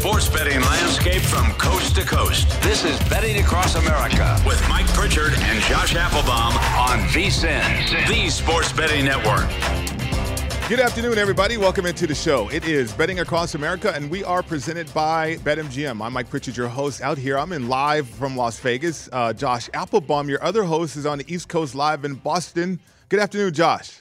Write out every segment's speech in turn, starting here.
Sports betting landscape from coast to coast. This is Betting Across America with Mike Pritchard and Josh Applebaum on VSIN, the Sports Betting Network. Good afternoon, everybody. Welcome into the show. It is Betting Across America, and we are presented by BetMGM. I'm Mike Pritchard, your host out here. I'm in live from Las Vegas. Uh, Josh Applebaum, your other host, is on the East Coast live in Boston. Good afternoon, Josh.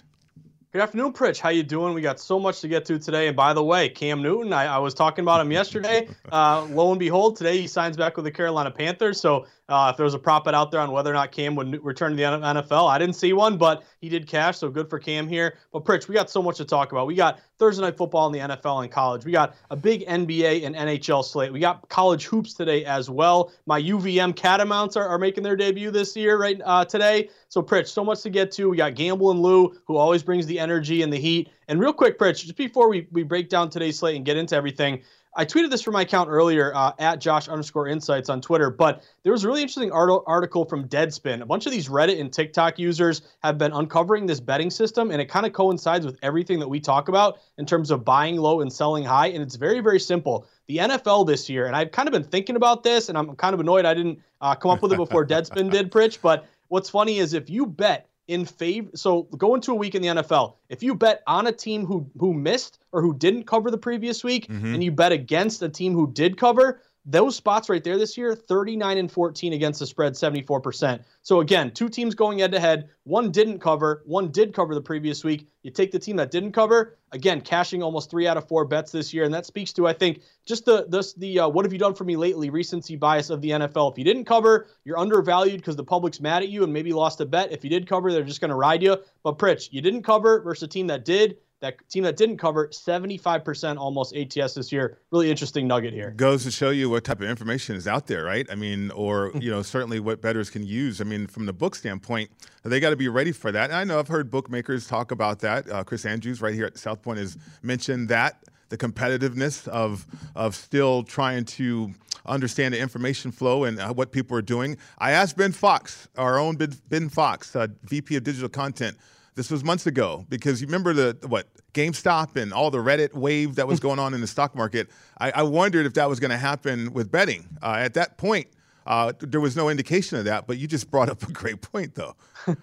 Good afternoon, Pritch. How you doing? We got so much to get to today. And by the way, Cam Newton, I, I was talking about him yesterday. Uh, lo and behold, today he signs back with the Carolina Panthers. So uh, if there was a prop bet out there on whether or not Cam would return to the NFL, I didn't see one, but he did cash. So good for Cam here. But Pritch, we got so much to talk about. We got Thursday night football in the NFL and college. We got a big NBA and NHL slate. We got college hoops today as well. My UVM Catamounts are, are making their debut this year, right uh, today. So, Pritch, so much to get to. We got Gamble and Lou, who always brings the energy and the heat. And real quick, Pritch, just before we, we break down today's slate and get into everything, I tweeted this from my account earlier uh, at Josh underscore insights on Twitter, but there was a really interesting art- article from Deadspin. A bunch of these Reddit and TikTok users have been uncovering this betting system, and it kind of coincides with everything that we talk about in terms of buying low and selling high. And it's very, very simple. The NFL this year, and I've kind of been thinking about this, and I'm kind of annoyed I didn't uh, come up with it before Deadspin did, Pritch, but what's funny is if you bet in favor so go into a week in the NFL, if you bet on a team who who missed or who didn't cover the previous week Mhm. and you bet against a team who did cover, those spots right there this year, 39 and 14 against the spread, 74%. So again, two teams going head to head. One didn't cover, one did cover the previous week. You take the team that didn't cover, again, cashing almost three out of four bets this year, and that speaks to I think just the this the uh, what have you done for me lately recency bias of the NFL. If you didn't cover, you're undervalued because the public's mad at you and maybe lost a bet. If you did cover, they're just going to ride you. But Pritch, you didn't cover versus a team that did. That team that didn't cover, 75% almost ATS this year. Really interesting nugget here. Goes to show you what type of information is out there, right? I mean, or you know, certainly what bettors can use. I mean, from the book standpoint, they got to be ready for that. And I know I've heard bookmakers talk about that. Uh, Chris Andrews, right here at South Point, has mentioned that the competitiveness of of still trying to understand the information flow and uh, what people are doing. I asked Ben Fox, our own Ben, ben Fox, uh, VP of Digital Content. This was months ago because you remember the what GameStop and all the Reddit wave that was going on in the stock market. I, I wondered if that was going to happen with betting. Uh, at that point, uh, there was no indication of that. But you just brought up a great point, though.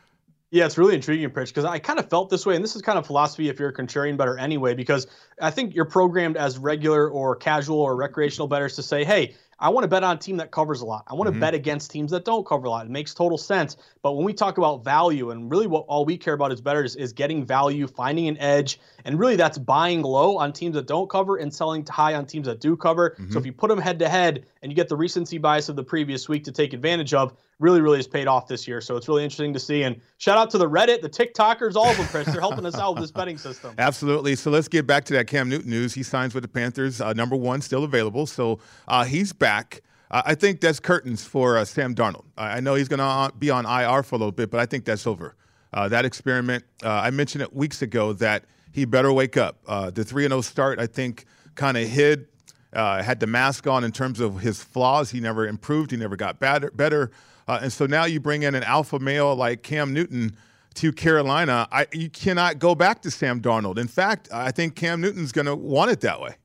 Yeah, it's really intriguing, Pritch, because I kind of felt this way, and this is kind of philosophy if you're a contrarian bettor anyway, because I think you're programmed as regular or casual or recreational bettors to say, hey, I want to bet on a team that covers a lot. I want to mm-hmm. bet against teams that don't cover a lot. It makes total sense. But when we talk about value, and really what all we care about as bettors is getting value, finding an edge, and really that's buying low on teams that don't cover and selling high on teams that do cover. Mm-hmm. So if you put them head to head and you get the recency bias of the previous week to take advantage of, really, really has paid off this year. So it's really interesting to see. And shout out to the Reddit, the TikTokers, all of them, Chris. They're helping us out with this betting system. Absolutely. So let's get back to that Cam Newton news. He signs with the Panthers, uh, number one, still available. So uh, he's back. Uh, I think that's curtains for uh, Sam Darnold. I know he's going to uh, be on IR for a little bit, but I think that's over. Uh, that experiment, I mentioned it weeks ago that he better wake up. the 3 0 start, I think, kind of hid had the mask on in terms of his flaws. He never improved. He never got better. better. And so now you bring in an alpha male like Cam Newton to Carolina. I, you cannot go back to Sam Darnold. In fact, I think Cam Newton's going to want it that way.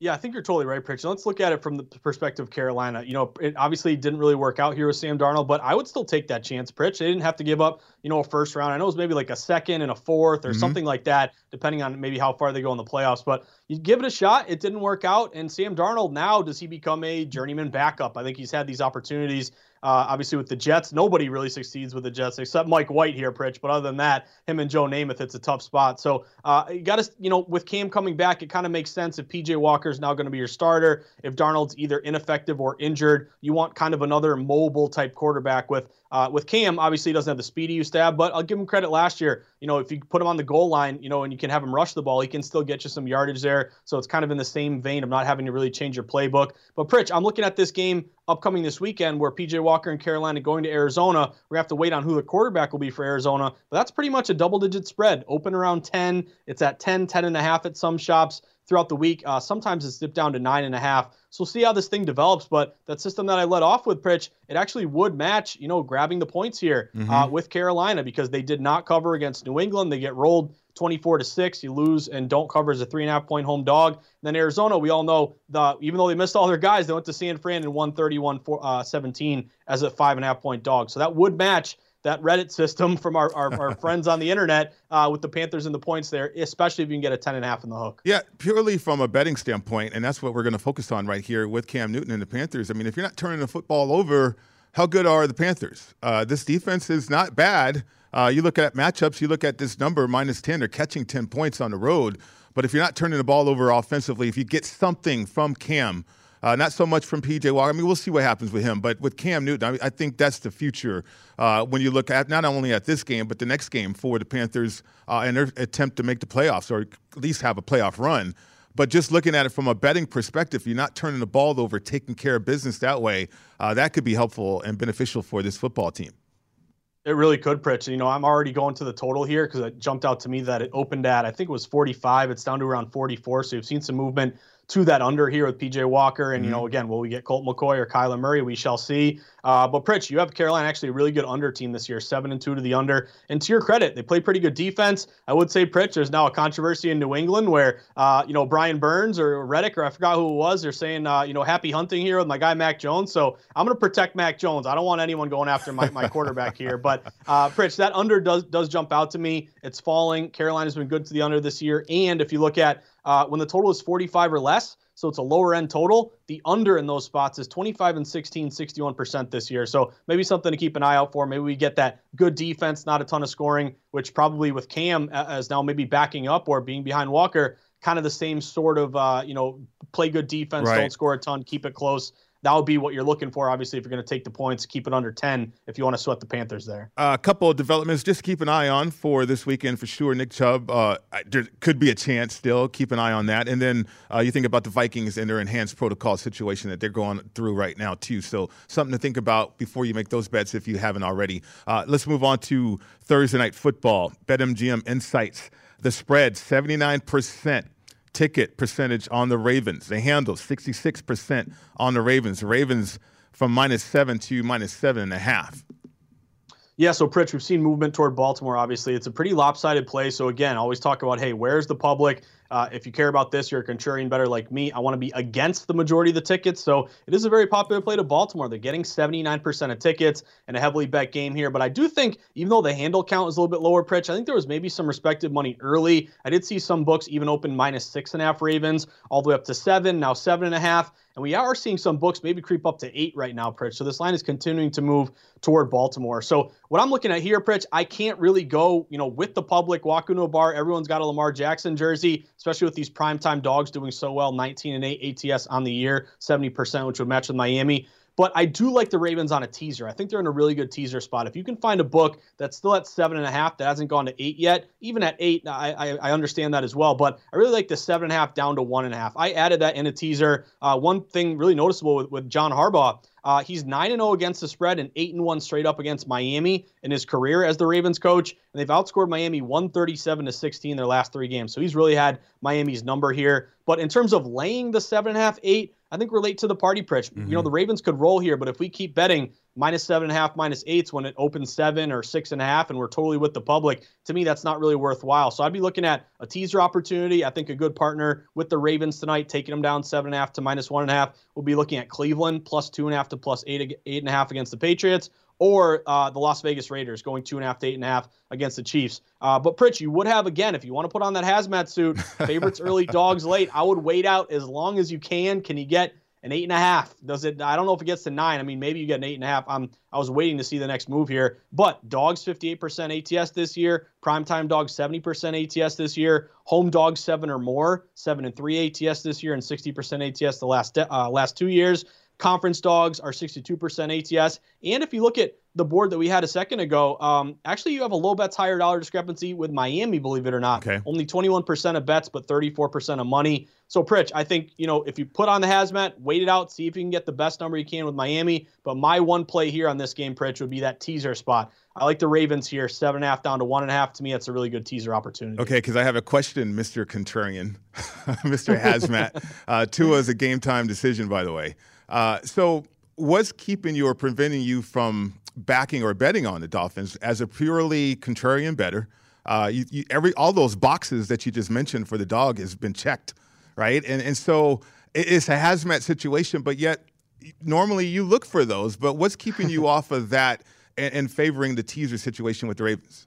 Yeah, I think you're totally right, Pritch. Let's look at it from the perspective of Carolina. You know, it obviously didn't really work out here with Sam Darnold, but I would still take that chance, Pritch. They didn't have to give up, you know, a first round. I know it was maybe like a second and a fourth or mm-hmm. something like that, depending on maybe how far they go in the playoffs. But you give it a shot. It didn't work out. And Sam Darnold, now, does he become a journeyman backup? I think he's had these opportunities uh, obviously, with the Jets, nobody really succeeds with the Jets except Mike White here, Pritch. But other than that, him and Joe Namath, it's a tough spot. So uh, you got to, you know, with Cam coming back, it kind of makes sense if PJ Walker is now going to be your starter. If Darnold's either ineffective or injured, you want kind of another mobile type quarterback with uh, with Cam, obviously he doesn't have the speed he used to have, but I'll give him credit last year. You know, if you put him on the goal line, you know, and you can have him rush the ball, he can still get you some yardage there. So it's kind of in the same vein of not having to really change your playbook. But Pritch, I'm looking at this game upcoming this weekend where PJ Walker and Carolina going to Arizona. We have to wait on who the quarterback will be for Arizona, but that's pretty much a double digit spread. Open around 10. It's at 10, 10 and a half at some shops throughout the week. Uh, sometimes it's dipped down to nine and a half. So we'll see how this thing develops. But that system that I led off with, Pritch, it actually would match, you know, grabbing the points here mm-hmm. uh, with Carolina because they did not cover against New England. They get rolled 24 to six. You lose and don't cover as a three and a half point home dog. And then Arizona, we all know the even though they missed all their guys, they went to San Fran and won 31 uh, 17 as a five and a half point dog. So that would match that Reddit system from our, our, our friends on the internet uh, with the Panthers and the points there, especially if you can get a 10 and a half in the hook. Yeah, purely from a betting standpoint, and that's what we're going to focus on right here with Cam Newton and the Panthers. I mean, if you're not turning the football over, how good are the Panthers? Uh, this defense is not bad. Uh, you look at matchups, you look at this number minus 10, they're catching 10 points on the road. But if you're not turning the ball over offensively, if you get something from Cam, uh, not so much from PJ Walker. I mean, we'll see what happens with him. But with Cam Newton, I, mean, I think that's the future uh, when you look at not only at this game, but the next game for the Panthers uh, and their attempt to make the playoffs or at least have a playoff run. But just looking at it from a betting perspective, you're not turning the ball over, taking care of business that way. Uh, that could be helpful and beneficial for this football team. It really could, Pritch. You know, I'm already going to the total here because it jumped out to me that it opened at, I think it was 45. It's down to around 44. So you've seen some movement to that under here with PJ Walker. And, mm-hmm. you know, again, will we get Colt McCoy or Kyler Murray? We shall see. Uh, but Pritch, you have Carolina actually a really good under team this year, seven and two to the under. And to your credit, they play pretty good defense. I would say, Pritch, there's now a controversy in New England where, uh, you know, Brian Burns or Reddick, or I forgot who it was, they're saying, uh, you know, happy hunting here with my guy Mac Jones. So I'm going to protect Mac Jones. I don't want anyone going after my, my quarterback here. But uh, Pritch, that under does does jump out to me. It's falling. Carolina's been good to the under this year. And if you look at uh, when the total is 45 or less, so it's a lower end total. The under in those spots is 25 and 16, 61% this year. So maybe something to keep an eye out for. Maybe we get that good defense, not a ton of scoring, which probably with Cam as now maybe backing up or being behind Walker, kind of the same sort of, uh, you know, play good defense, right. don't score a ton, keep it close that would be what you're looking for. Obviously, if you're going to take the points, keep it under 10 if you want to sweat the Panthers there. Uh, a couple of developments just keep an eye on for this weekend for sure. Nick Chubb, uh, there could be a chance still. Keep an eye on that. And then uh, you think about the Vikings and their enhanced protocol situation that they're going through right now, too. So something to think about before you make those bets if you haven't already. Uh, let's move on to Thursday night football. BetMGM Insights. The spread, 79% ticket percentage on the Ravens. They handle 66% on the Ravens. Ravens from minus seven to minus seven and a half. Yeah, so Pritch, we've seen movement toward Baltimore. Obviously, it's a pretty lopsided play. So again, always talk about, hey, where's the public? Uh, if you care about this, you're a contrarian bettor like me. I want to be against the majority of the tickets. So it is a very popular play to Baltimore. They're getting 79% of tickets and a heavily bet game here. But I do think, even though the handle count is a little bit lower, Pritch, I think there was maybe some respected money early. I did see some books even open minus six and a half Ravens, all the way up to seven, now seven and a half. And we are seeing some books maybe creep up to eight right now, Pritch. So this line is continuing to move toward Baltimore. So what I'm looking at here, Pritch, I can't really go, you know, with the public, walk into a bar, everyone's got a Lamar Jackson jersey, especially with these primetime dogs doing so well, 19 and 8 ATS on the year, 70%, which would match with Miami. But I do like the Ravens on a teaser. I think they're in a really good teaser spot. If you can find a book that's still at seven and a half that hasn't gone to eight yet, even at eight, I, I, I understand that as well. But I really like the seven and a half down to one and a half. I added that in a teaser. Uh, one thing really noticeable with, with John Harbaugh. Uh, he's 9 0 against the spread and 8 1 straight up against Miami in his career as the Ravens coach. And they've outscored Miami 137 to 16 their last three games. So he's really had Miami's number here. But in terms of laying the 7.5, 8, I think relate to the party Pritch. Mm-hmm. You know, the Ravens could roll here, but if we keep betting minus seven and a half, minus eights when it opens seven or six and a half, and we're totally with the public, to me, that's not really worthwhile. So I'd be looking at a teaser opportunity. I think a good partner with the Ravens tonight, taking them down seven and a half to minus one and a half. We'll be looking at Cleveland plus two and a half to plus eight, eight and a half against the Patriots or uh, the Las Vegas Raiders going two and a half to eight and a half against the Chiefs. Uh, but Pritch, you would have again if you want to put on that hazmat suit. Favorites early, dogs late. I would wait out as long as you can. Can you get an eight and a half? Does it? I don't know if it gets to nine. I mean, maybe you get an eight and a half. I'm. I was waiting to see the next move here. But dogs 58% ATS this year. Primetime dogs 70% ATS this year. Home dogs seven or more, seven and three ATS this year, and 60% ATS the last uh, last two years. Conference dogs are 62% ATS. And if you look at the board that we had a second ago, um, actually you have a low bets higher dollar discrepancy with Miami, believe it or not. Okay. Only 21% of bets, but 34% of money. So Pritch, I think you know if you put on the hazmat, wait it out, see if you can get the best number you can with Miami. But my one play here on this game, Pritch, would be that teaser spot. I like the Ravens here, seven and a half down to one and a half. To me, that's a really good teaser opportunity. Okay, because I have a question, Mr. Contrarian, Mr. Hazmat. uh, Tua is a game time decision, by the way. Uh, so, what's keeping you or preventing you from backing or betting on the Dolphins as a purely contrarian bettor? Uh, you, you, every all those boxes that you just mentioned for the dog has been checked, right? And and so it's a hazmat situation, but yet normally you look for those. But what's keeping you off of that and, and favoring the teaser situation with the Ravens?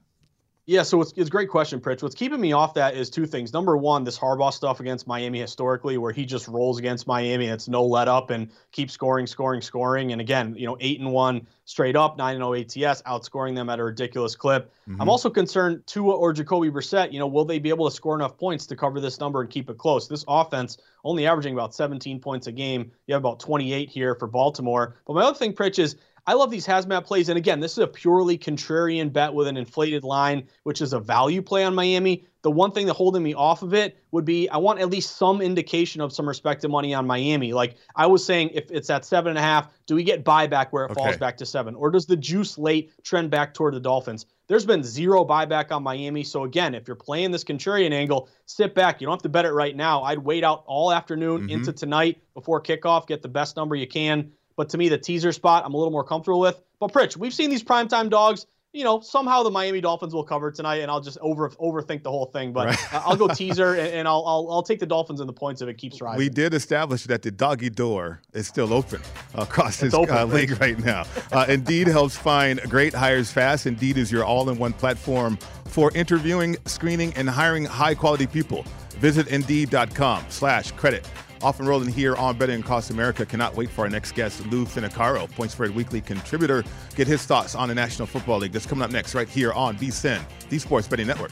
Yeah, so it's, it's a great question, Pritch. What's keeping me off that is two things. Number one, this Harbaugh stuff against Miami historically, where he just rolls against Miami. It's no let up and keeps scoring, scoring, scoring. And again, you know, eight and one straight up, nine and zero ATS, outscoring them at a ridiculous clip. Mm-hmm. I'm also concerned Tua or Jacoby Brissett. You know, will they be able to score enough points to cover this number and keep it close? This offense only averaging about 17 points a game. You have about 28 here for Baltimore. But my other thing, Pritch, is I love these hazmat plays. And again, this is a purely contrarian bet with an inflated line, which is a value play on Miami. The one thing that holding me off of it would be I want at least some indication of some respective money on Miami. Like I was saying, if it's at seven and a half, do we get buyback where it okay. falls back to seven? Or does the juice late trend back toward the Dolphins? There's been zero buyback on Miami. So again, if you're playing this contrarian angle, sit back. You don't have to bet it right now. I'd wait out all afternoon mm-hmm. into tonight before kickoff, get the best number you can. But to me, the teaser spot, I'm a little more comfortable with. But Pritch, we've seen these primetime dogs. You know, somehow the Miami Dolphins will cover tonight, and I'll just over overthink the whole thing. But right. I'll go teaser, and, and, I'll, I'll I'll take the Dolphins and the points if it keeps rising. We did establish that the doggy door is still open across this uh, league right now. Uh, Indeed helps find great hires fast. Indeed is your all-in-one platform for interviewing, screening, and hiring high-quality people. Visit Indeed.com/credit Often rolling here on Betting Across America. Cannot wait for our next guest, Lou Finocchiaro, Point Spread Weekly contributor. Get his thoughts on the National Football League. That's coming up next, right here on VSIN, the Sports Betting Network.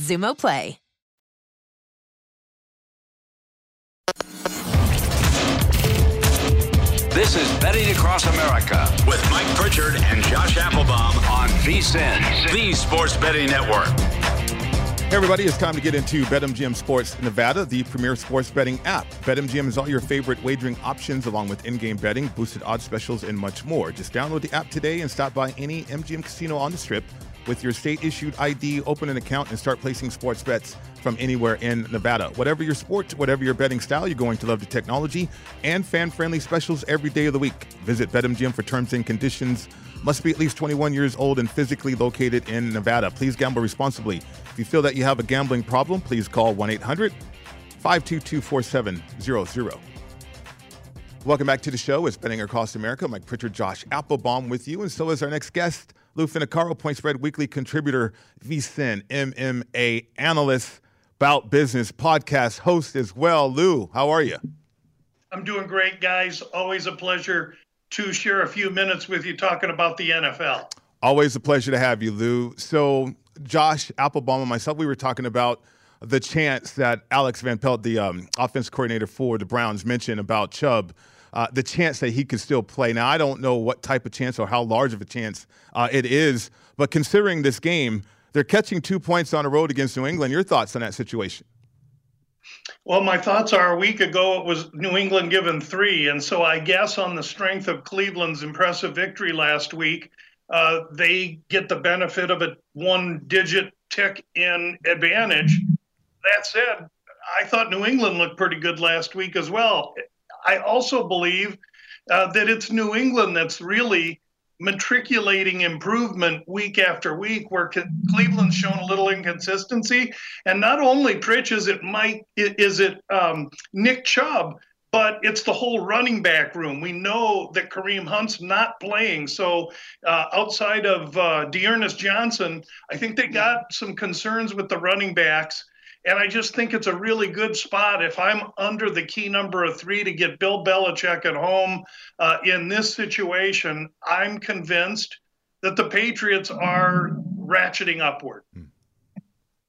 Xumo Play. This is Betting Across America with Mike Pritchard and Josh Applebaum on VSIN, the Sports Betting Network. Hey everybody, it's time to get into BetMGM Sports Nevada, the premier sports betting app. BetMGM is all your favorite wagering options, along with in-game betting, boosted odds specials, and much more. Just download the app today and stop by any MGM casino on the Strip with your state-issued ID, open an account, and start placing sports bets from anywhere in Nevada. Whatever your sport, whatever your betting style, you're going to love the technology and fan-friendly specials every day of the week. Visit BetMGM for terms and conditions. Must be at least 21 years old and physically located in Nevada. Please gamble responsibly. If you feel that you have a gambling problem, please call 1 800 522 4700. Welcome back to the show. It's Betting Across America. Mike Pritchard, Josh Applebaum with you. And so is our next guest, Lou Finocchiaro, Point Spread Weekly contributor, VSIN, MMA analyst, Bout Business podcast host as well. Lou, how are you? I'm doing great, guys. Always a pleasure to share a few minutes with you talking about the NFL. Always a pleasure to have you, Lou. So, Josh Applebaum and myself, we were talking about the chance that Alex Van Pelt, the um, offense coordinator for the Browns, mentioned about Chubb. Uh, the chance that he could still play. Now, I don't know what type of chance or how large of a chance uh, it is, but considering this game, they're catching two points on the road against New England. Your thoughts on that situation? Well, my thoughts are a week ago it was New England given three. And so I guess on the strength of Cleveland's impressive victory last week, uh, they get the benefit of a one digit tick in advantage. That said, I thought New England looked pretty good last week as well. I also believe uh, that it's New England that's really matriculating improvement week after week, where Cleveland's shown a little inconsistency. And not only Pritch is it Mike, is it um, Nick Chubb, but it's the whole running back room. We know that Kareem Hunt's not playing. So uh, outside of uh, D'Ernest Johnson, I think they got some concerns with the running backs. And I just think it's a really good spot if I'm under the key number of three to get Bill Belichick at home uh, in this situation. I'm convinced that the Patriots are ratcheting upward. Hmm.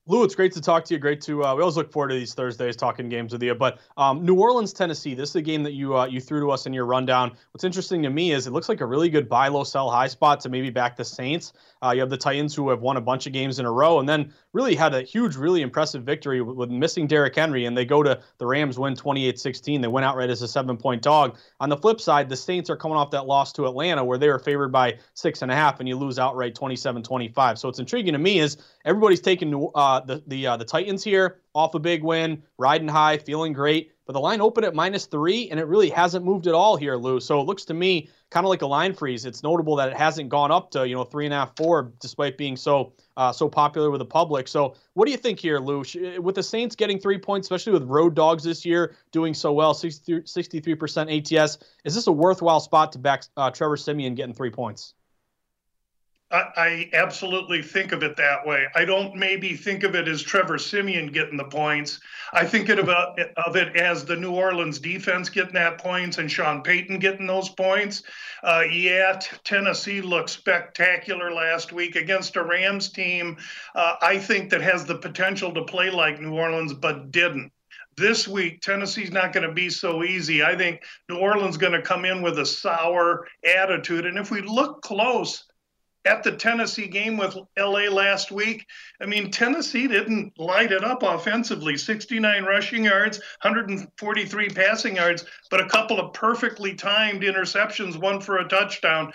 Lou, it's great to talk to you. Great to uh, we always look forward to these Thursdays talking games with you. But um, New Orleans, Tennessee, this is a game that you uh, you threw to us in your rundown. What's interesting to me is it looks like a really good buy low, sell high spot to maybe back the Saints. Uh, you have the Titans who have won a bunch of games in a row, and then really had a huge, really impressive victory with, with missing Derrick Henry, and they go to the Rams win 28-16. They went outright as a seven-point dog. On the flip side, the Saints are coming off that loss to Atlanta where they were favored by six and a half, and you lose outright 27-25. So what's intriguing to me is everybody's taking uh, the the uh, the Titans here off a big win, riding high, feeling great. But the line opened at minus three, and it really hasn't moved at all here, Lou. So it looks to me kind of like a line freeze. It's notable that it hasn't gone up to you know three and a half, four, despite being so uh, so popular with the public. So what do you think here, Lou? With the Saints getting three points, especially with road dogs this year doing so well, 63 percent ATS, is this a worthwhile spot to back uh, Trevor Siemian getting three points? I, absolutely think of it that way. I don't maybe think of it as Trevor Siemian getting the points. I think it about of it as the New Orleans defense getting that points and Sean Payton getting those points. Uh, Tennessee looked spectacular last week against a Rams team. Uh, I think that has the potential to play like New Orleans, but didn't this week tennessee's not going to be so easy i think new orleans is going to come in with a sour attitude and if we look close at the Tennessee game with LA last week, I mean, Tennessee didn't light it up offensively 69 rushing yards, 143 passing yards, but a couple of perfectly timed interceptions, one for a touchdown.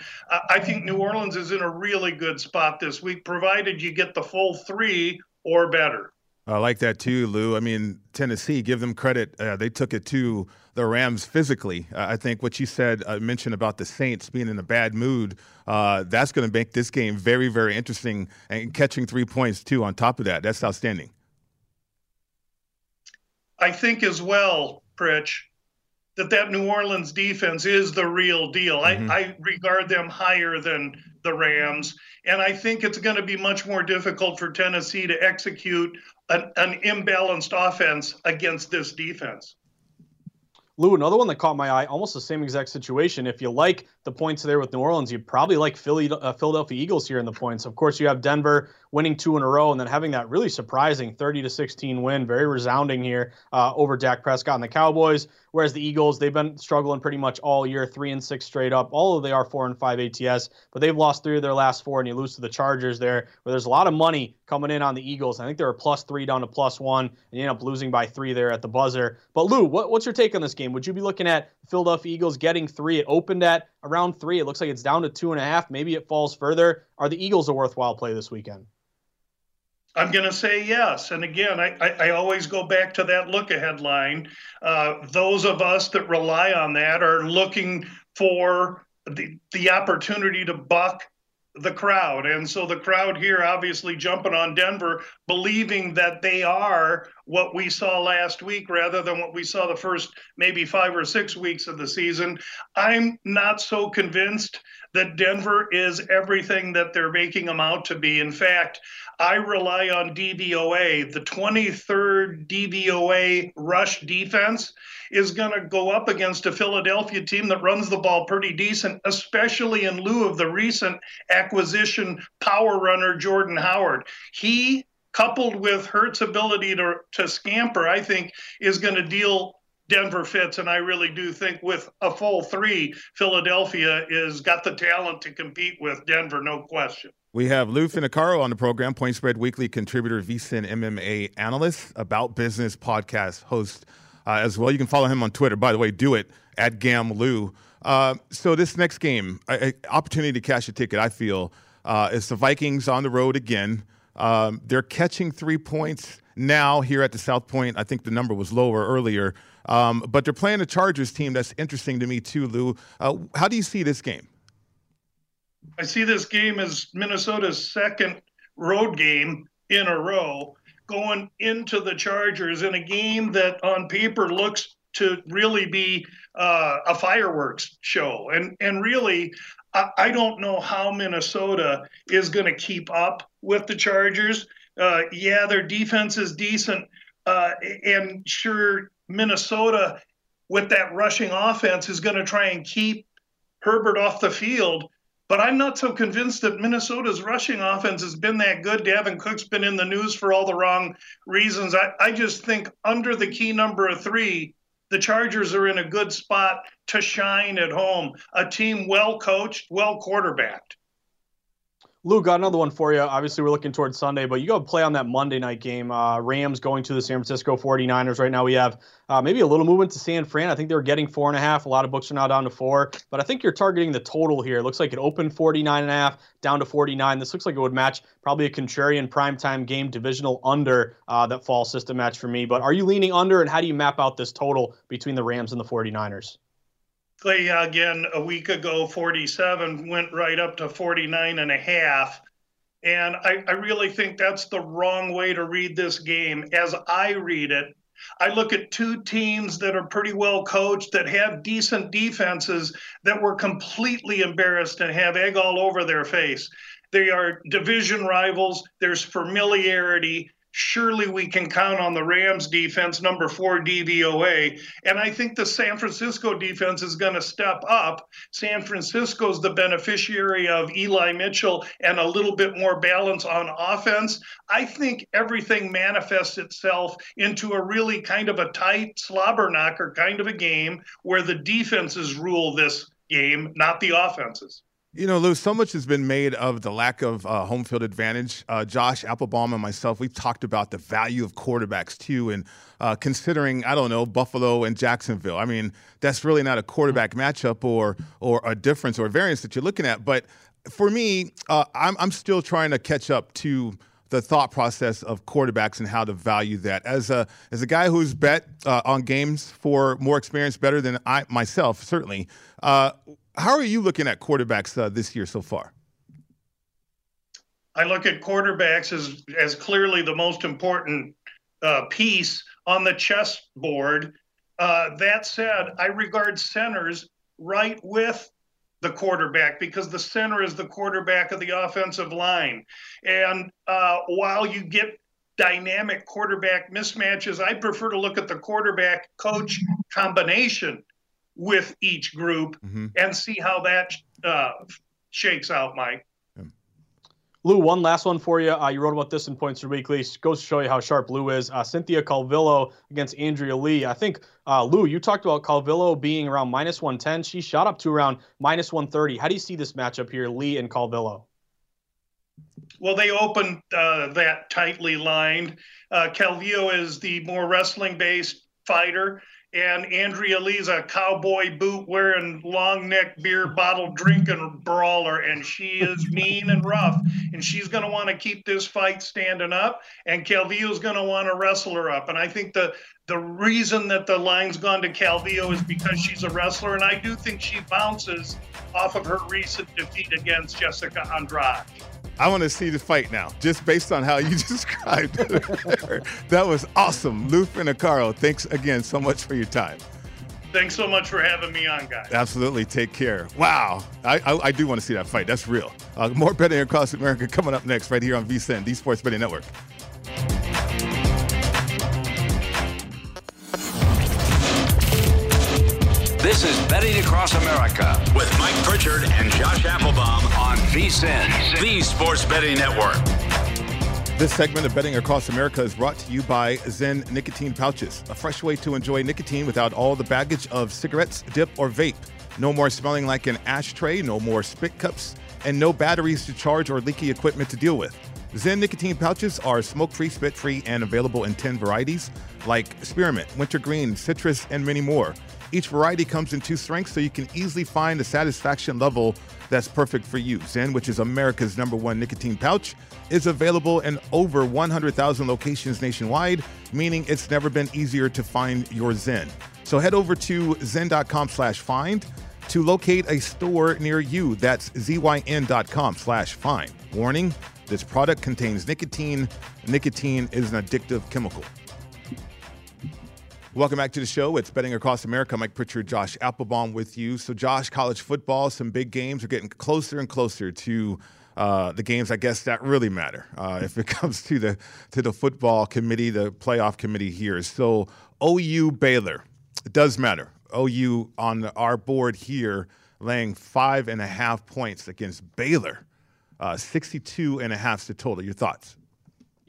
I think New Orleans is in a really good spot this week, provided you get the full three or better. I like that too, Lou. I mean, Tennessee, give them credit. Uh, they took it to the Rams physically. Uh, I think what you said, uh, mentioned about the Saints being in a bad mood, uh, that's going to make this game very, very interesting. And catching three points too on top of that, that's outstanding. I think as well, Pritch, that that New Orleans defense is the real deal. Mm-hmm. I, I regard them higher than the Rams, and I think it's going to be much more difficult for Tennessee to execute an, an imbalanced offense against this defense. Lou, another one that caught my eye, almost the same exact situation. If you like the points there with New Orleans, you probably like Philly, uh, Philadelphia Eagles here in the points. Of course, you have Denver winning two in a row and then having that really surprising 30 to 16 win, very resounding here uh, over Dak Prescott and the Cowboys. Whereas the Eagles, they've been struggling pretty much all year, three and six straight up. Although they are four and five ATS, but they've lost three of their last four, and you lose to the Chargers there, where there's a lot of money coming in on the Eagles. I think they were plus three down to plus one, and you end up losing by three there at the buzzer. But Lou, what, what's your take on this game? Would you be looking at Philadelphia Eagles getting three? It opened at around three. It looks like it's down to two and a half. Maybe it falls further. Are the Eagles a worthwhile play this weekend? I'm going to say yes. And again, I, I, I, always go back to that look ahead line. Uh, those of us that rely on that are looking for the, the opportunity to buck the crowd. And so the crowd here obviously jumping on Denver, believing that they are what we saw last week rather than what we saw the first maybe five or six weeks of the season. I'm not so convinced that Denver is everything that they're making them out to be. In fact, I rely on DVOA. The 23rd DVOA rush defense is going to go up against a Philadelphia team that runs the ball pretty decent, especially in lieu of the recent acquisition power runner Jordan Howard. He coupled with Hurts' ability to, to scamper, I think, is going to deal Denver fits. And I really do think with a full three, Philadelphia is got the talent to compete with Denver, no question. We have Lou Finocchiaro on the program, Point Spread Weekly contributor, VSIN MMA analyst, About Business podcast host uh, as well. You can follow him on Twitter. By the way, do it at GamLou. Uh, so this next game, I, I, opportunity to cash a ticket, I feel, uh, is the Vikings on the road again. Um, they're catching three points now here at the South Point. I think the number was lower earlier. Um, but they're playing a Chargers team that's interesting to me too, Lou. Uh, how do you see this game? I see this game as Minnesota's second road game in a row going into the Chargers in a game that on paper looks to really be uh, a fireworks show. And and really, I, I don't know how Minnesota is going to keep up with the Chargers. Uh, yeah, their defense is decent, uh, and sure, Minnesota with that rushing offense is going to try and keep Herbert off the field. But I'm not so convinced that Minnesota's rushing offense has been that good. Dalvin Cook's been in the news for all the wrong reasons. I, I just think under the key number of three, the Chargers are in a good spot to shine at home. A team well coached, well quarterbacked. Lou, got another one for you. Obviously, we're looking towards Sunday, but you go play on that Monday night game. Uh, Rams going to the San Francisco 49ers. Right now, we have uh, maybe a little movement to San Fran. I think they were getting four and a half. A lot of books are now down to four, but I think you're targeting the total here. It looks like it opened 49 and a half, down to 49. This looks like it would match probably a contrarian primetime game divisional under uh, that fall system match for me. But are you leaning under, and how do you map out this total between the Rams and the 49ers? Again, a week ago, 47 went right up to 49 and a half. And I, I really think that's the wrong way to read this game. As I read it, I look at two teams that are pretty well coached, that have decent defenses, that were completely embarrassed and have egg all over their face. They are division rivals. There's familiarity surely we can count on the Rams defense, number four DVOA. And I think the San Francisco defense is going to step up. San Francisco's the beneficiary of Eli Mitchell and a little bit more balance on offense. I think everything manifests itself into a really kind of a tight slobber knocker kind of a game where the defenses rule this game, not the offenses. You know, Lou, so much has been made of the lack of uh, home field advantage. Uh, Josh Applebaum and myself, we've talked about the value of quarterbacks too, and uh, considering I don't know Buffalo and Jacksonville. I mean, that's really not a quarterback matchup or or a difference or variance that you're looking at. But for me, uh, I'm I'm still trying to catch up to the thought process of quarterbacks and how to value that. As a as a guy who's bet uh, on games for more experience, better than I myself, certainly. Uh, how are you looking at quarterbacks uh, this year so far? I look at quarterbacks as as clearly the most important uh, piece on the chessboard. Uh, that said, I regard centers right with the quarterback because the center is the quarterback of the offensive line. And uh, while you get dynamic quarterback mismatches, I prefer to look at the quarterback coach combination with each group mm-hmm. and see how that uh, shakes out, Mike. Lou, one last one for you. Uh, you wrote about this in Point Spread Weekly. Goes to show you how sharp Lou is. Uh, Cynthia Calvillo against Andrea Lee. I think, uh, Lou, you talked about Calvillo being around minus 110. She shot up to around minus 130. How do you see this matchup here, Lee and Calvillo? Well, they opened uh, that tightly lined. Uh, Calvillo is the more wrestling based fighter and Andrea Lee's a cowboy boot wearing long neck beer bottle drinking brawler, and she is mean and rough, and she's going to want to keep this fight standing up, and Calvillo's going to want to wrestle her up, and I think the the reason that the line's gone to Calvillo is because she's a wrestler, and I do think she bounces off of her recent defeat against Jessica Andrade. I want to see the fight now, just based on how you described it. that was awesome. Lou Finocchiaro, thanks again so much for your time. Thanks so much for having me on, guys. Absolutely. Take care. Wow. I, I, I do want to see that fight. That's real. Uh, more betting across America coming up next, right here on VSIN, the Sports Betting Network. This is Betting Across America with Mike Pritchard and Josh Applebaum on VSIN, the Sports Betting Network. This segment of Betting Across America is brought to you by Zyn Nicotine Pouches, a fresh way to enjoy nicotine without all the baggage of cigarettes, dip, or vape. No more smelling like an ashtray, no more spit cups, and no batteries to charge or leaky equipment to deal with. Zyn nicotine pouches are smoke free, spit free, and available in 10 varieties like spearmint, wintergreen, citrus, and many more. Each variety comes in two strengths, so you can easily find the satisfaction level that's perfect for you. Zyn, which is America's number one nicotine pouch, is available in over 100,000 locations nationwide, meaning it's never been easier to find your Zyn. So head over to zyn.com slash find to locate a store near you. That's zyn.com slash find. Warning, this product contains nicotine. Nicotine is an addictive chemical. Welcome back to the show. It's Betting Across America. Mike Pritchard, Josh Applebaum with you. So, Josh, college football, some big games are getting closer and closer to uh, the games, I guess, that really matter uh, if it comes to the to the football committee, the playoff committee here. So, OU Baylor, it does matter. OU on our board here laying five and a half points against Baylor, uh, 62 and a half to total. Your thoughts?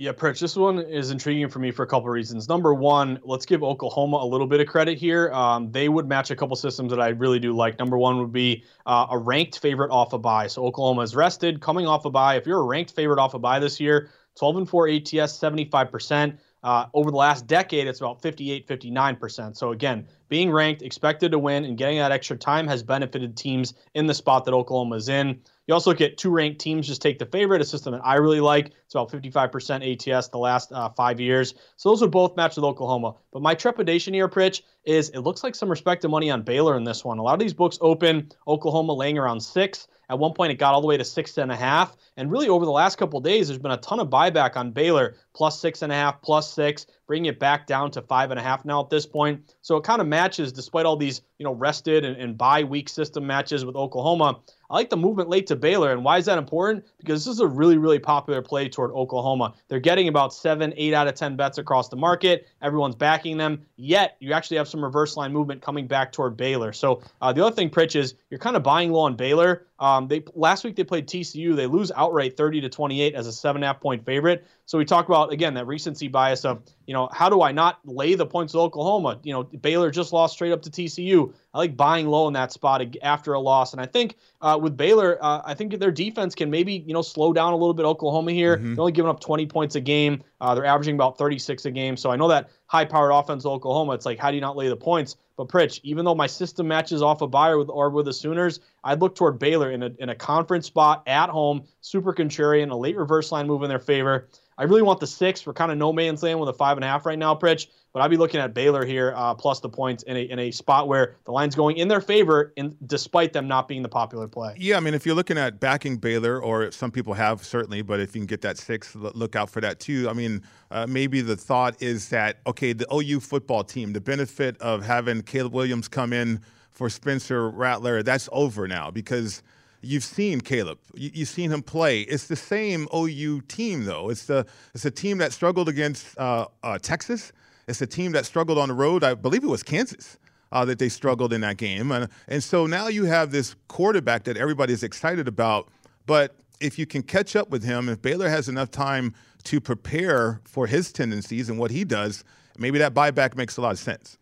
Yeah, Pritch, this one is intriguing for me for a couple of reasons. Number one, let's give Oklahoma a little bit of credit here. Um, they would match a couple systems that I really do like. Number one would be uh, a ranked favorite off a bye. So Oklahoma is rested, coming off a bye. If you're a ranked favorite off a bye this year, 12 and 4 ATS, 75%. Uh, over the last decade, it's about 58, 59%. So again, being ranked, expected to win, and getting that extra time has benefited teams in the spot that Oklahoma is in. You also get two ranked teams just take the favorite, a system that I really like. It's about 55% ATS the last uh, five years. So those would both match with Oklahoma. But my trepidation here, Pritch, is it looks like some respected money on Baylor in this one. A lot of these books open Oklahoma laying around six. At one point, it got all the way to six and a half. And really, over the last couple days, there's been a ton of buyback on Baylor, plus six and a half, plus six, bringing it back down to five and a half now at this point. So it kind of matches, despite all these, you know, rested and, and bye week system matches with Oklahoma. I like the movement late to Baylor. And why is that important? Because this is a really, really popular play toward Oklahoma. They're getting about seven, eight out of 10 bets across the market. Everyone's backing them. Yet, you actually have some reverse line movement coming back toward Baylor. So uh, the other thing, Pritch, is you're kind of buying low on Baylor. Um, they Last week they played TCU. They lose outright 30 to 28 as a seven and a half point favorite. So we talk about, again, that recency bias of, you know, how do I not lay the points with Oklahoma? You know, Baylor just lost straight up to TCU. I like buying low in that spot after a loss, and I think uh, with Baylor, uh, I think their defense can maybe you know slow down a little bit. Oklahoma here, mm-hmm. they're only giving up 20 points a game. Uh, they're averaging about 36 a game. So I know that high-powered offense, Oklahoma. It's like how do you not lay the points? But Pritch, even though my system matches off a buyer with or with the Sooners, I'd look toward Baylor in a in a conference spot at home, super contrarian, a late reverse line move in their favor. I really want the six. We're kind of no man's land with a five and a half right now, Pritch. But I'd be looking at Baylor here uh, plus the points in a, in a spot where the line's going in their favor, in, despite them not being the popular play. Yeah, I mean, if you're looking at backing Baylor, or some people have certainly, but if you can get that six, look out for that too. I mean, uh, maybe the thought is that okay, the OU football team, the benefit of having Caleb Williams come in for Spencer Rattler, that's over now because you've seen Caleb. You, have seen him play. It's the same OU team, though. It's the it's a team that struggled against uh, uh, Texas. It's a team that struggled on the road. I believe it was Kansas. Uh, that they struggled in that game. And, and so now you have this quarterback that everybody's excited about. But if you can catch up with him, if Baylor has enough time to prepare for his tendencies and what he does, maybe that buyback makes a lot of sense.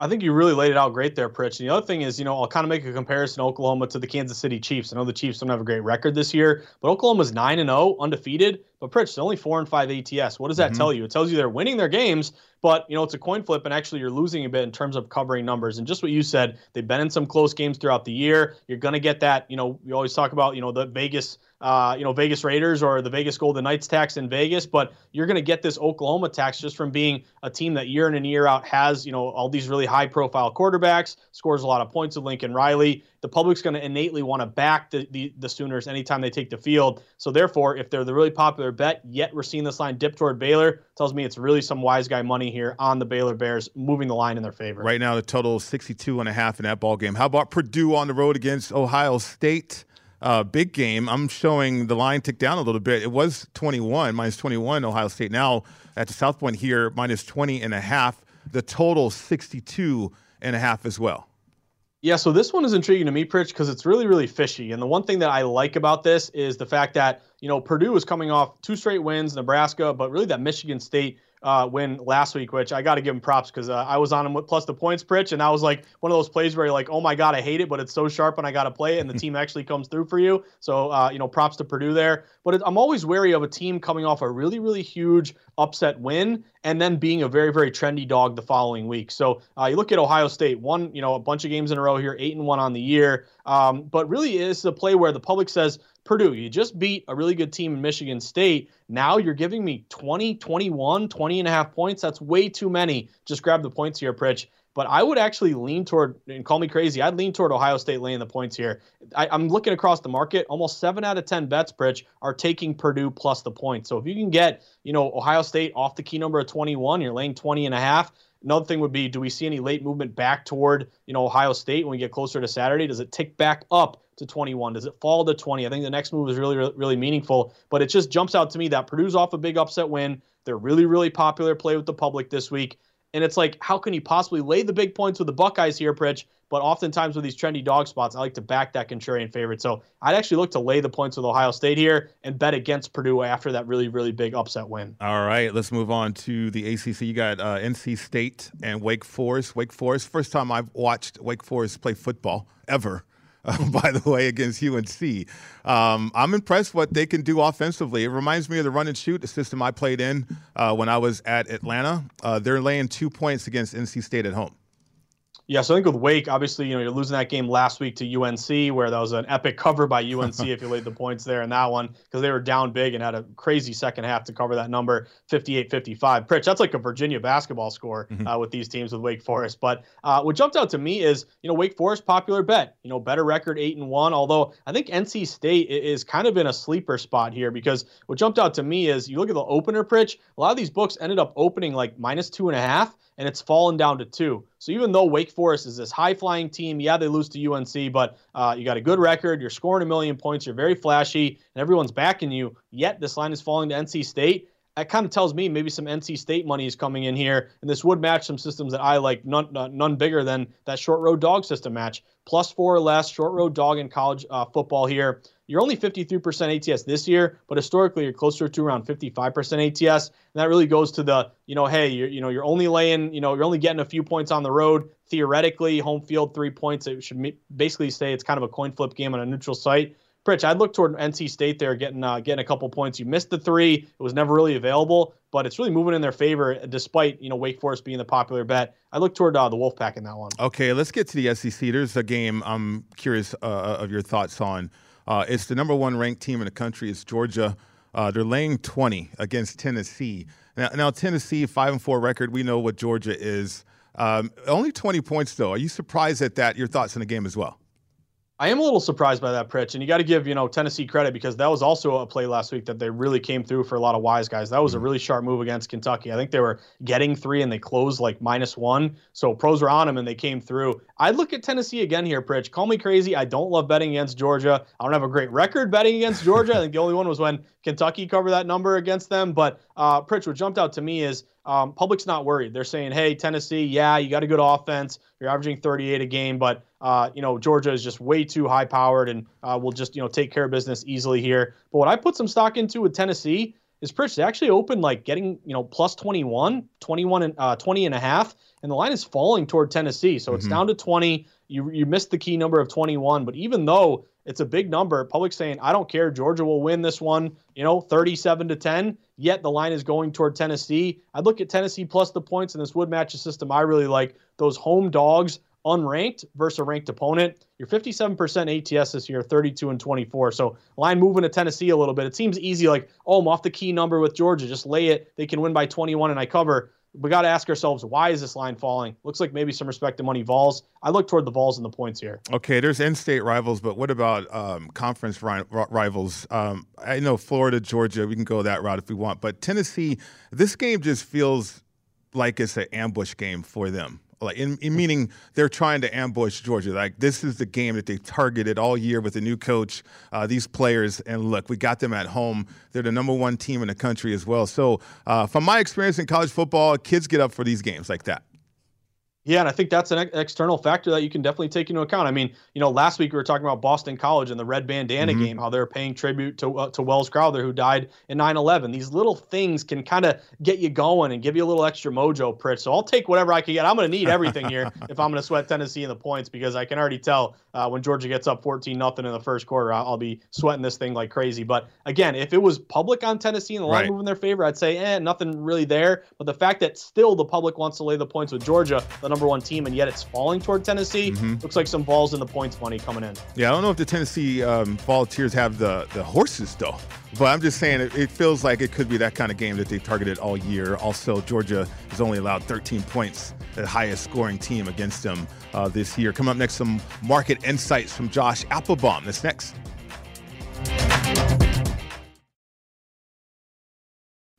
I think you really laid it out great there, Pritch. And the other thing is, you know, I'll kind of make a comparison Oklahoma to the Kansas City Chiefs. I know the Chiefs don't have a great record this year, but Oklahoma's nine and zero, undefeated. But Pritch, they're only four and five ATS. What does that mm-hmm. tell you? It tells you they're winning their games, but you know it's a coin flip, and actually you're losing a bit in terms of covering numbers. And just what you said, they've been in some close games throughout the year. You're going to get that. You know, we always talk about you know the Vegas uh, you know, Vegas Raiders or the Vegas Golden Knights tax in Vegas, but you're going to get this Oklahoma tax just from being a team that year in and year out has, you know, all these really high profile quarterbacks, scores a lot of points with Lincoln Riley. The public's going to innately want to back the, the, the Sooners anytime they take the field. So therefore, if they're the really popular bet, yet we're seeing this line dip toward Baylor, tells me it's really some wise guy money here on the Baylor Bears, moving the line in their favor. Right now, the total is 62 and a half in that ball game. How about Purdue on the road against Ohio State? uh, big game, I'm showing the line tick down a little bit. It was 21, minus 21, Ohio State. Now at the South Point here, minus 20 and a half. The total 62 and a half as well. Yeah, so this one is intriguing to me, Pritch, because it's really, really fishy. And the one thing that I like about this is the fact that, you know, Purdue is coming off two straight wins, Nebraska, but really that Michigan State uh, win last week, which I got to give him props because uh, I was on him with plus the points, Pritch, and that was like one of those plays where you're like, oh my God, I hate it, but it's so sharp and I got to play it, and the team actually comes through for you. So, uh, you know, props to Purdue there. But it, I'm always wary of a team coming off a really, really huge upset win and then being a very, very trendy dog the following week. So uh, you look at Ohio State, one, you know, a bunch of games in a row here, eight and one on the year. Um, but really, it's a play where the public says, Purdue, you just beat a really good team in Michigan State. Now you're giving me 20, 21, 20 and a half points. That's way too many. Just grab the points here, Pritch. But I would actually lean toward, and call me crazy, I'd lean toward Ohio State laying the points here. I, am looking across the market. Almost seven out of 10 bets, Pritch, are taking Purdue plus the points. So if you can get, you know, Ohio State off the key number of 21, you're laying 20 and a half. Another thing would be, do we see any late movement back toward, you know, Ohio State when we get closer to Saturday? Does it tick back up to 21? Does it fall to 20? I think the next move is really, really meaningful. But it just jumps out to me that Purdue's off a big upset win. They're really, really popular play with the public this week. And it's like, how can you possibly lay the big points with the Buckeyes here, Pritch? But oftentimes with these trendy dog spots, I like to back that contrarian favorite. So I'd actually look to lay the points with Ohio State here and bet against Purdue after that really, really big upset win. All right, let's move on to the ACC. You got uh, NC State and Wake Forest. Wake Forest, first time I've watched Wake Forest play football ever. uh, by the way, against UNC. Um, I'm impressed what they can do offensively. It reminds me of the run and shoot, system I played in uh, when I was at Atlanta. Uh, they're laying two points against NC State at home. Yeah, so I think with Wake, obviously, you know, you're losing that game last week to UNC, where that was an epic cover by UNC if you laid the points there in that one, because they were down big and had a crazy second half to cover that number, 58-55. Pritch, that's like a Virginia basketball score mm-hmm. uh, with these teams with Wake Forest. But uh, what jumped out to me is, you know, Wake Forest popular bet, you know, better record eight and one. Although I think NC State is kind of in a sleeper spot here because what jumped out to me is you look at the opener, Pritch. A lot of these books ended up opening like minus two and a half and it's fallen down to two. So even though Wake Forest is this high flying team, yeah, they lose to UNC, but uh, you got a good record. You're scoring a million points. You're very flashy, and everyone's backing you. Yet this line is falling to NC State. That kind of tells me maybe some NC State money is coming in here, and this would match some systems that I like, none, none bigger than that short road dog system match. Plus four or less, short road dog in college uh, football here. You're only 53% ATS this year, but historically you're closer to around 55% ATS. And that really goes to the, you know, hey, you're, you know, you're only laying, you know, you're only getting a few points on the road. Theoretically, home field three points. It should basically say it's kind of a coin flip game on a neutral site. Pritch, I'd look toward NC State there, getting uh, getting a couple points. You missed the three; it was never really available, but it's really moving in their favor, despite you know Wake Forest being the popular bet. I look toward uh, the Wolfpack in that one. Okay, let's get to the SEC. There's a game I'm curious uh, of your thoughts on. Uh, it's the number one ranked team in the country. It's Georgia. Uh, they're laying 20 against Tennessee. Now, now, Tennessee five and four record. We know what Georgia is. Um, only 20 points though. Are you surprised at that? Your thoughts on the game as well? I am a little surprised by that, Pritch, and you got to give you know Tennessee credit because that was also a play last week that they really came through for a lot of wise guys. That was a mm-hmm. really sharp move against Kentucky. I think they were getting three and they closed like minus one, so pros were on them and they came through. I'd look at Tennessee again here, Pritch. Call me crazy. I don't love betting against Georgia. I don't have a great record betting against Georgia. I think the only one was when Kentucky covered that number against them. But uh, Pritch, what jumped out to me is um, public's not worried. They're saying, hey, Tennessee, yeah, you got a good offense. You're averaging 38 a game, but uh, you know Georgia is just way too high powered and uh, will just you know take care of business easily here. But what I put some stock into with Tennessee is Pritch. They actually opened like getting you know plus 21, 21 and uh, 20 and a half, and the line is falling toward Tennessee. So mm-hmm. it's down to 20. You you missed the key number of 21, but even though it's a big number. Public saying, I don't care. Georgia will win this one, you know, 37 to 10. Yet the line is going toward Tennessee. I'd look at Tennessee plus the points in this wood matches system. I really like those home dogs unranked versus a ranked opponent. You're 57% ATS this year, 32 and 24. So line moving to Tennessee a little bit. It seems easy, like, oh, I'm off the key number with Georgia. Just lay it. They can win by 21 and I cover we got to ask ourselves why is this line falling? Looks like maybe some respect to money Vols. I look toward the Vols and the points here. Okay, there's in-state rivals, but what about um, conference ri- rivals? Um, I know Florida, Georgia. We can go that route if we want, but Tennessee. This game just feels like it's an ambush game for them like in, in, meaning they're trying to ambush Georgia. Like this is the game that they've targeted all year with the new coach, uh, these players, and look, we got them at home. They're the number one team in the country as well. So, uh, from my experience in college football, kids get up for these games like that. Yeah, and I think that's an ex- external factor that you can definitely take into account. I mean, you know, last week we were talking about Boston College and the red bandana mm-hmm. game, how they're paying tribute to uh, to Welles Crowther who died in 9/11. These little things can kind of get you going and give you a little extra mojo, Pritch. So I'll take whatever I can get. I'm going to need everything here if I'm going to sweat Tennessee in the points because I can already tell uh, when Georgia gets up 14 nothing in the first quarter, I'll be sweating this thing like crazy. But again, if it was public on Tennessee and the line right. moving in their favor, I'd say, eh, nothing really there. But the fact that still the public wants to lay the points with Georgia, the number one team, and yet it's falling toward Tennessee. Mm-hmm. Looks like some Vols in the points money coming in. Yeah, I don't know if the Tennessee um, Volunteers have the the horses though, but I'm just saying it, it, feels like it could be that kind of game that they targeted all year. Also, Georgia has only allowed 13 points, the highest scoring team against them uh, this year. Coming up next, some market insights from Josh Applebaum. That's next.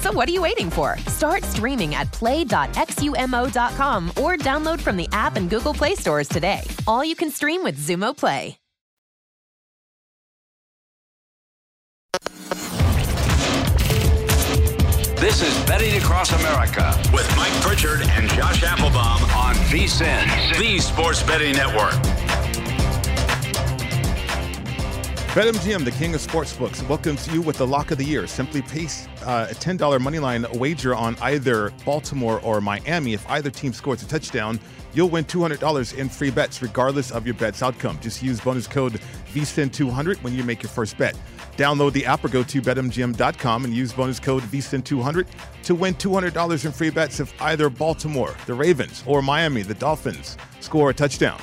So what are you waiting for? Start streaming at play.xumo.com or download from the app and Google Play stores today. All you can stream with Xumo Play. This is Betting Across America with Mike Pritchard and Josh Applebaum on VSIN, the Sports Betting Network. BetMGM, the king of sportsbooks, welcomes you with the lock of the year. Simply place uh, a $10 moneyline wager on either Baltimore or Miami. If either team scores a touchdown, you'll win $200 in free bets, regardless of your bet's outcome. Just use bonus code VSIN200 when you make your first bet. Download the app or go to betmgm.com and use bonus code VSIN200 to win $200 in free bets if either Baltimore, the Ravens, or Miami, the Dolphins, score a touchdown.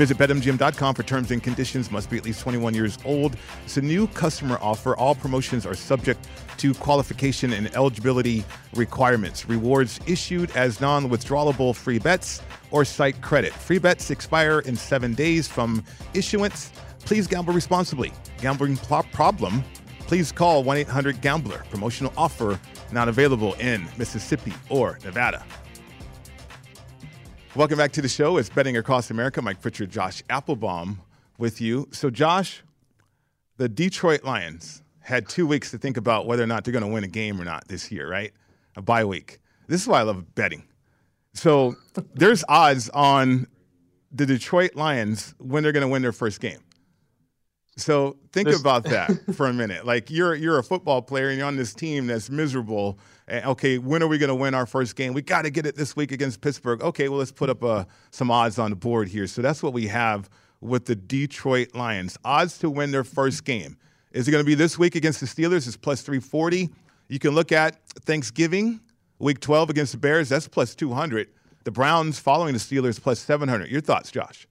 Visit BetMGM.com for terms and conditions. Must be at least 21 years old. It's a new customer offer. All promotions are subject to qualification and eligibility requirements. Rewards issued as non withdrawable free bets or site credit. Free bets expire in seven days from issuance. Please gamble responsibly. Gambling pl- problem? Please call 1 800 Gambler. Promotional offer not available in Mississippi or Nevada. Welcome back to the show. It's Betting Across America. Mike Pritchard, Josh Applebaum with you. So, Josh, the Detroit Lions had two weeks to think about whether or not they're going to win a game or not this year, right? A bye week. This is why I love betting. So, there's odds on the Detroit Lions when they're going to win their first game. So think this, about that for a minute. Like you're you're a football player and you're on this team that's miserable. And, okay, when are we going to win our first game? We got to get it this week against Pittsburgh. Okay, well let's put up uh, some odds on the board here. So that's what we have with the Detroit Lions. Odds to win their first game. Is it going to be this week against the Steelers? It's plus 340. You can look at Thanksgiving, week 12 against the Bears. That's plus 200. The Browns following the Steelers plus 700. Your thoughts, Josh?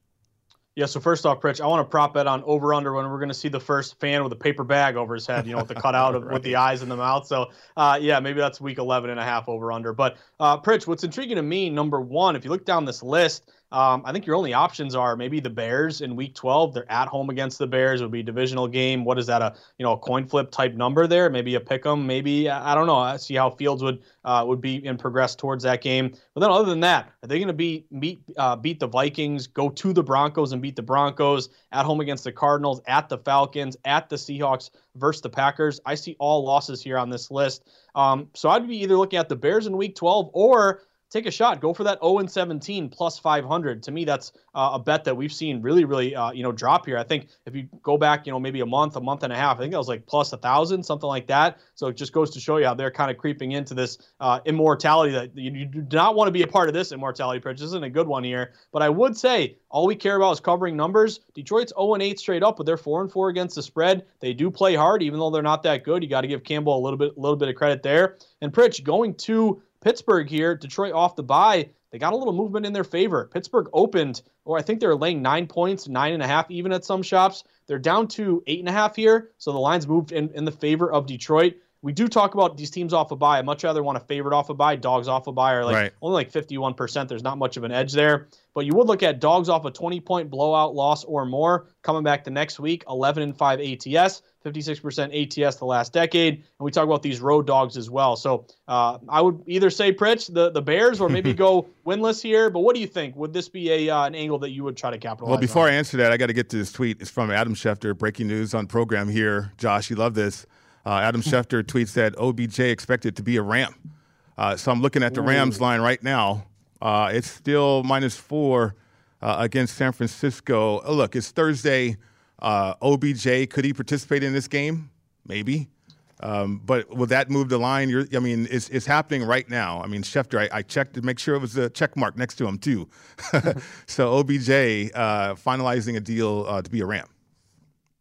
Yeah, so first off, Pritch, I want to prop bet on over under when we're going to see the first fan with a paper bag over his head, you know, with the cutout of, with the eyes and the mouth. So, uh, yeah, maybe that's week 11 and a half over under. But, uh, Pritch, what's intriguing to me, number one, if you look down this list, um, I think your only options are maybe the Bears in Week 12. They're at home against the Bears. It would be a divisional game. What is that? A you know a coin flip type number there? Maybe a pick 'em. Maybe I don't know. I see how Fields would uh, would be and progress towards that game. But then other than that, are they going to be meet uh, beat the Vikings? Go to the Broncos and beat the Broncos at home against the Cardinals, at the Falcons, at the Seahawks versus the Packers. I see all losses here on this list. Um, so I'd be either looking at the Bears in Week 12 or take a shot. Go for that 0 and 17 plus 500. To me, that's uh, a bet that we've seen really, really, uh, you know, drop here. I think if you go back, you know, maybe a month, a month and a half, I think that was like plus a thousand, something like that. So it just goes to show you how they're kind of creeping into this uh, immortality that you, you, do not want to be a part of this immortality Pritch. This isn't a good one here, but I would say all we care about is covering numbers. Detroit's 0 and 8 straight up, but they're 4 and 4 against the spread. They do play hard, even though they're not that good. You got to give Campbell a little bit, a little bit of credit there. And Pritch going to Pittsburgh here, Detroit off the bye, they got a little movement in their favor. Pittsburgh opened, or I think they're laying nine points, nine and a half even at some shops. They're down to eight and a half here, so the lines moved in, in the favor of Detroit. We do talk about these teams off a bye. I much rather want a favorite off a bye. Dogs off a bye are like right. only like 51%. There's not much of an edge there. But you would look at dogs off a 20 point blowout loss or more coming back the next week, 11 and 5 ATS. 56% ATS the last decade. And we talk about these road dogs as well. So uh, I would either say Pritch, the, the Bears, or maybe go winless here. But what do you think? Would this be a uh, an angle that you would try to capitalize on? Well, before on? I answer that, I got to get to this tweet. It's from Adam Schefter, breaking news on program here. Josh, you love this. Uh, Adam Schefter tweets that OBJ expected to be a Ram. Uh, so I'm looking at the Rams line right now. Uh, it's still minus four uh, against San Francisco. look, it's Thursday. Uh, OBJ, could he participate in this game? Maybe. Um, but will that move the line? You're, I mean, it's, it's happening right now. I mean, Schefter, I, I, checked to make sure it was a check mark next to him, too. so OBJ uh, finalizing a deal uh, to be a Ram.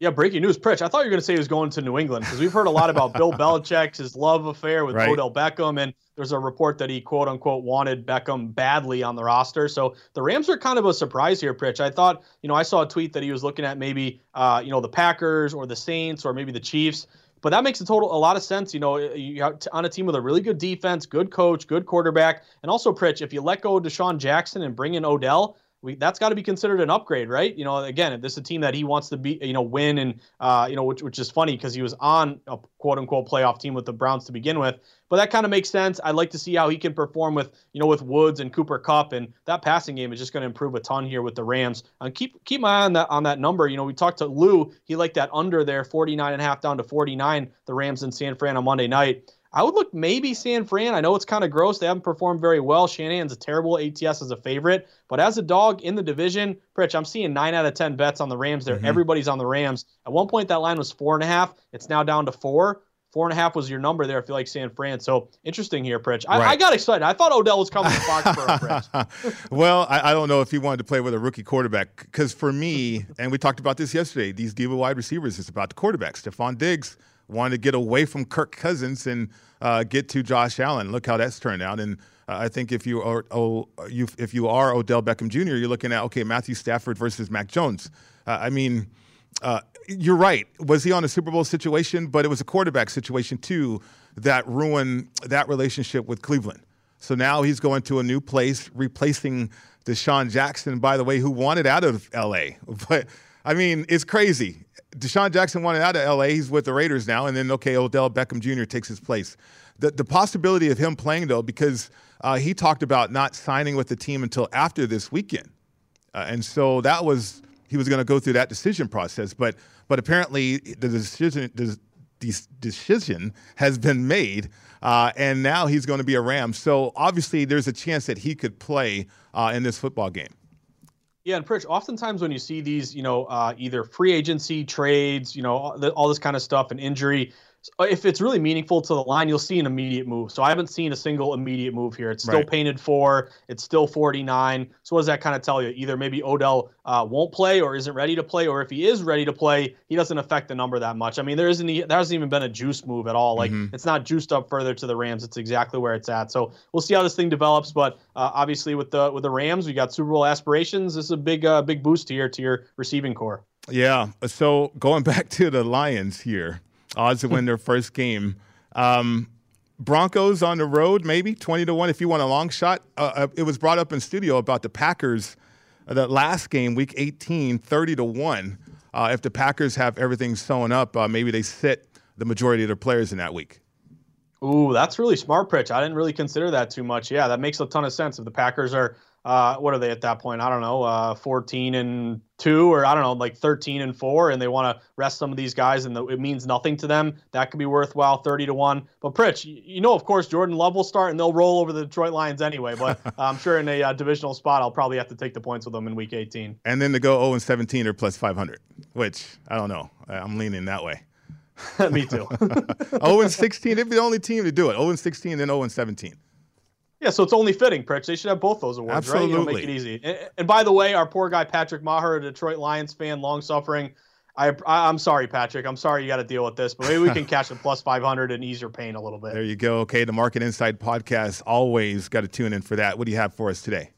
Yeah, breaking news, Pritch. I thought you were going to say he was going to New England because we've heard a lot about Bill Belichick's his love affair with right. Odell Beckham, and there's a report that he quote unquote wanted Beckham badly on the roster. So the Rams are kind of a surprise here, Pritch. I thought, you know, I saw a tweet that he was looking at maybe, uh, you know, the Packers or the Saints or maybe the Chiefs. But that makes a total a lot of sense. You know, you on a team with a really good defense, good coach, good quarterback, and also Pritch. If you let go of DeSean Jackson and bring in Odell, we, that's got to be considered an upgrade, right? You know, again, this is a team that he wants to be, you know, win, and uh, you know, which which is funny because he was on a quote unquote playoff team with the Browns to begin with. But that kind of makes sense. I'd like to see how he can perform with, you know, with Woods and Cooper Kupp, and that passing game is just going to improve a ton here with the Rams. And keep keep my eye on that on that number. You know, we talked to Lou. He liked that under there, 49 and a half down to 49. The Rams in San Fran on Monday night. I would look maybe San Fran. I know it's kind of gross. They haven't performed very well. Shanahan's a terrible ATS as a favorite, but as a dog in the division, Pritch, I'm seeing nine out of ten bets on the Rams there. Mm-hmm. Everybody's on the Rams. At one point, that line was four and a half. It's now down to four. Four and a half was your number there if you like San Fran. So interesting here, Pritch. I, right. I got excited. I thought Odell was coming to Foxborough, well, I, I, don't know if he wanted to play with a rookie quarterback because for me, and we talked about this yesterday, these diva wide receivers, it's about the quarterback. Stefon Diggs wanted to get away from Kirk Cousins and uh, get to Josh Allen. Look how that's turned out. And uh, I think if you are oh, you, if you are Odell Beckham Jr., you're looking at okay Matthew Stafford versus Mac Jones. Uh, I mean, uh, you're right. Was he on a Super Bowl situation? But it was a quarterback situation too that ruined that relationship with Cleveland. So now he's going to a new place, replacing DeSean Jackson, by the way, who wanted out of L.A. But I mean, it's crazy. DeSean Jackson wanted out of LA. He's with the Raiders now, and then okay, Odell Beckham Jr. takes his place. The the possibility of him playing though, because uh, he talked about not signing with the team until after this weekend, uh, and so that was he was going to go through that decision process. But but apparently the decision the decision has been made, uh, and now he's going to be a Ram. So obviously there's a chance that he could play uh, in this football game. Yeah, and Pritch, oftentimes when you see these, you know, uh, either free agency trades, you know, all, the, all this kind of stuff and injury, if it's really meaningful to the line, you'll see an immediate move. So I haven't seen a single immediate move here. It's still right. painted for. It's still 49. So what does that kind of tell you? Either maybe Odell uh, won't play or isn't ready to play, or if he is ready to play, he doesn't affect the number that much. I mean, there isn't there hasn't even been a juice move at all. Like mm-hmm. it's not juiced up further to the Rams. It's exactly where it's at. So we'll see how this thing develops. But uh, obviously with the with the Rams, we got Super Bowl aspirations. This is a big uh, big boost here to your receiving corps. Yeah. So going back to the Lions here odds to win their first game. Um, Broncos on the road, maybe 20 to 1 if you want a long shot. Uh, uh it was brought up in studio about the Packers, uh, the last game, week 18, 30 to 1. Uh, if the Packers have everything sewn up, uh, maybe they sit the majority of their players in that week. Ooh, that's really smart, Pritch. I didn't really consider that too much. Yeah, that makes a ton of sense. If the Packers are uh, what are they at that point? I don't know, uh, 14 and two, or I don't know, like 13 and four, and they want to rest some of these guys, and the, it means nothing to them. That could be worthwhile, 30 to one. But Pritch, you know, of course, Jordan Love will start, and they'll roll over the Detroit Lions anyway. But I'm sure in a uh, divisional spot, I'll probably have to take the points with them in Week 18. And then to go 0 and 17 or plus 500, which I don't know. I'm leaning that way. Me too. 0 and 16, they'd be the only team to do it. 0 and 16, then 0 and 17. Yeah, so it's only fitting, Pritch. They should have both those awards, Absolutely. right? You know, make it easy. And, and, by the way, our poor guy Patrick Maher, a Detroit Lions fan, long suffering. I, I am sorry, Patrick. I'm sorry you got to deal with this, but maybe we can catch the plus 500 and ease your pain a little bit. There you go. Okay, the Market Inside podcast always got to tune in for that. What do you have for us today?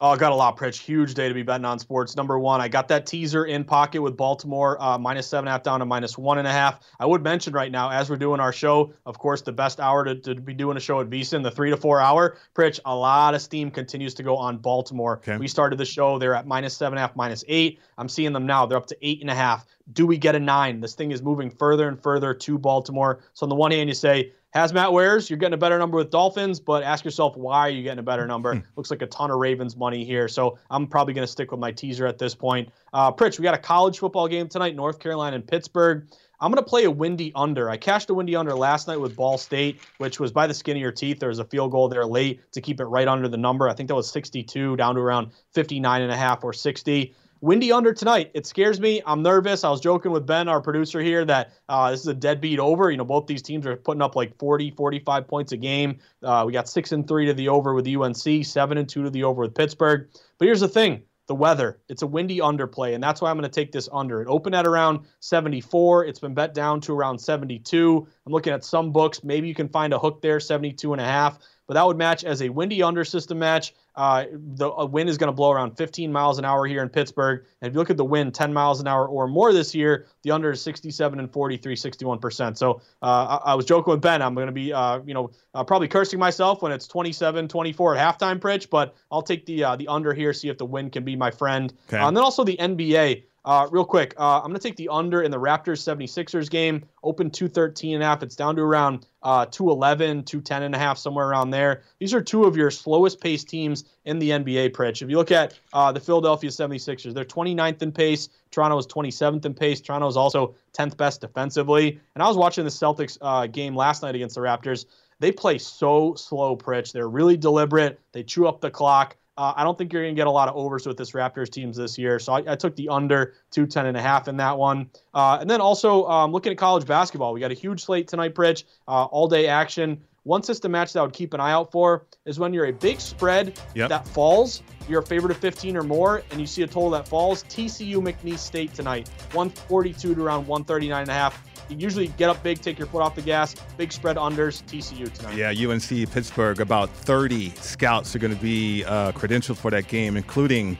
Oh, I got a lot, Pritch. Huge day to be betting on sports. Number one, I got that teaser in pocket with Baltimore uh, minus seven and a half down to minus one and a half. I would mention right now, as we're doing our show, of course, the best hour to, to be doing a show at VSiN, the three to four hour. Pritch, a lot of steam continues to go on Baltimore. Okay. We started the show, they're at minus seven and a half, minus eight. I'm seeing them now. They're up to eight and a half. Do we get a nine? This thing is moving further and further to Baltimore. So on the one hand, you say, has Matt Wares, you're getting a better number with Dolphins, but ask yourself why are you getting a better number? Hmm. Looks like a ton of Ravens money here, so I'm probably going to stick with my teaser at this point. Uh, Pritch, we got a college football game tonight, North Carolina and Pittsburgh. I'm going to play a windy under. I cashed a windy under last night with Ball State, which was by the skin of your teeth. There was a field goal there late to keep it right under the number. I think that was 62 down to around 59 and a half or 60. Windy under tonight. It scares me. I'm nervous. I was joking with Ben, our producer here, that uh, this is a deadbeat over. You know, both these teams are putting up like 40, 45 points a game. Uh, we got six and three to the over with UNC, seven and two to the over with Pittsburgh. But here's the thing the weather. It's a windy underplay, and that's why I'm going to take this under. It opened at around 74. It's been bet down to around 72. I'm looking at some books. Maybe you can find a hook there, 72 and a half but that would match as a windy under system match. Uh, the wind is going to blow around 15 miles an hour here in Pittsburgh. And if you look at the wind, 10 miles an hour or more this year, the under is 67 and 43, 61%. So uh, I, I, was joking with Ben. I'm going to be, uh, you know, uh, probably cursing myself when it's 27, 24 at halftime, Pritch, but I'll take the uh, the under here, see if the wind can be my friend. Okay. and then also the NBA. Uh, real quick, uh, I'm going to take the under in the Raptors 76ers game. Open 213 and a half. It's down to around uh, 211, 210 and a half, somewhere around there. These are two of your slowest pace teams in the NBA, Pritch. If you look at uh, the Philadelphia 76ers, they're 29th in pace. Toronto is 27th in pace. Toronto is also 10th best defensively. And I was watching the Celtics uh, game last night against the Raptors. They play so slow, Pritch. They're really deliberate. They chew up the clock. Uh, I don't think you're going to get a lot of overs with this Raptors teams this year. So I, I took the under 210 and a half in that one. Uh, and then also um, looking at college basketball, we got a huge slate tonight, Pritch. Uh, all day action. One system match that I would keep an eye out for is when you're a big spread yep. that falls, you're a favorite of 15 or more, and you see a total that falls. TCU McNeese State tonight, 142 to around 139 and a half. You usually get up big, take your foot off the gas. Big spread unders, TCU tonight. Yeah, UNC Pittsburgh. About 30 scouts are going to be uh, credentialed for that game, including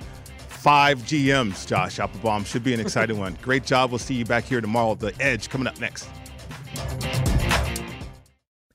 five GMs. Josh Applebaum should be an exciting one. Great job. We'll see you back here tomorrow. The Edge coming up next.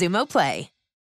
Xumo Play.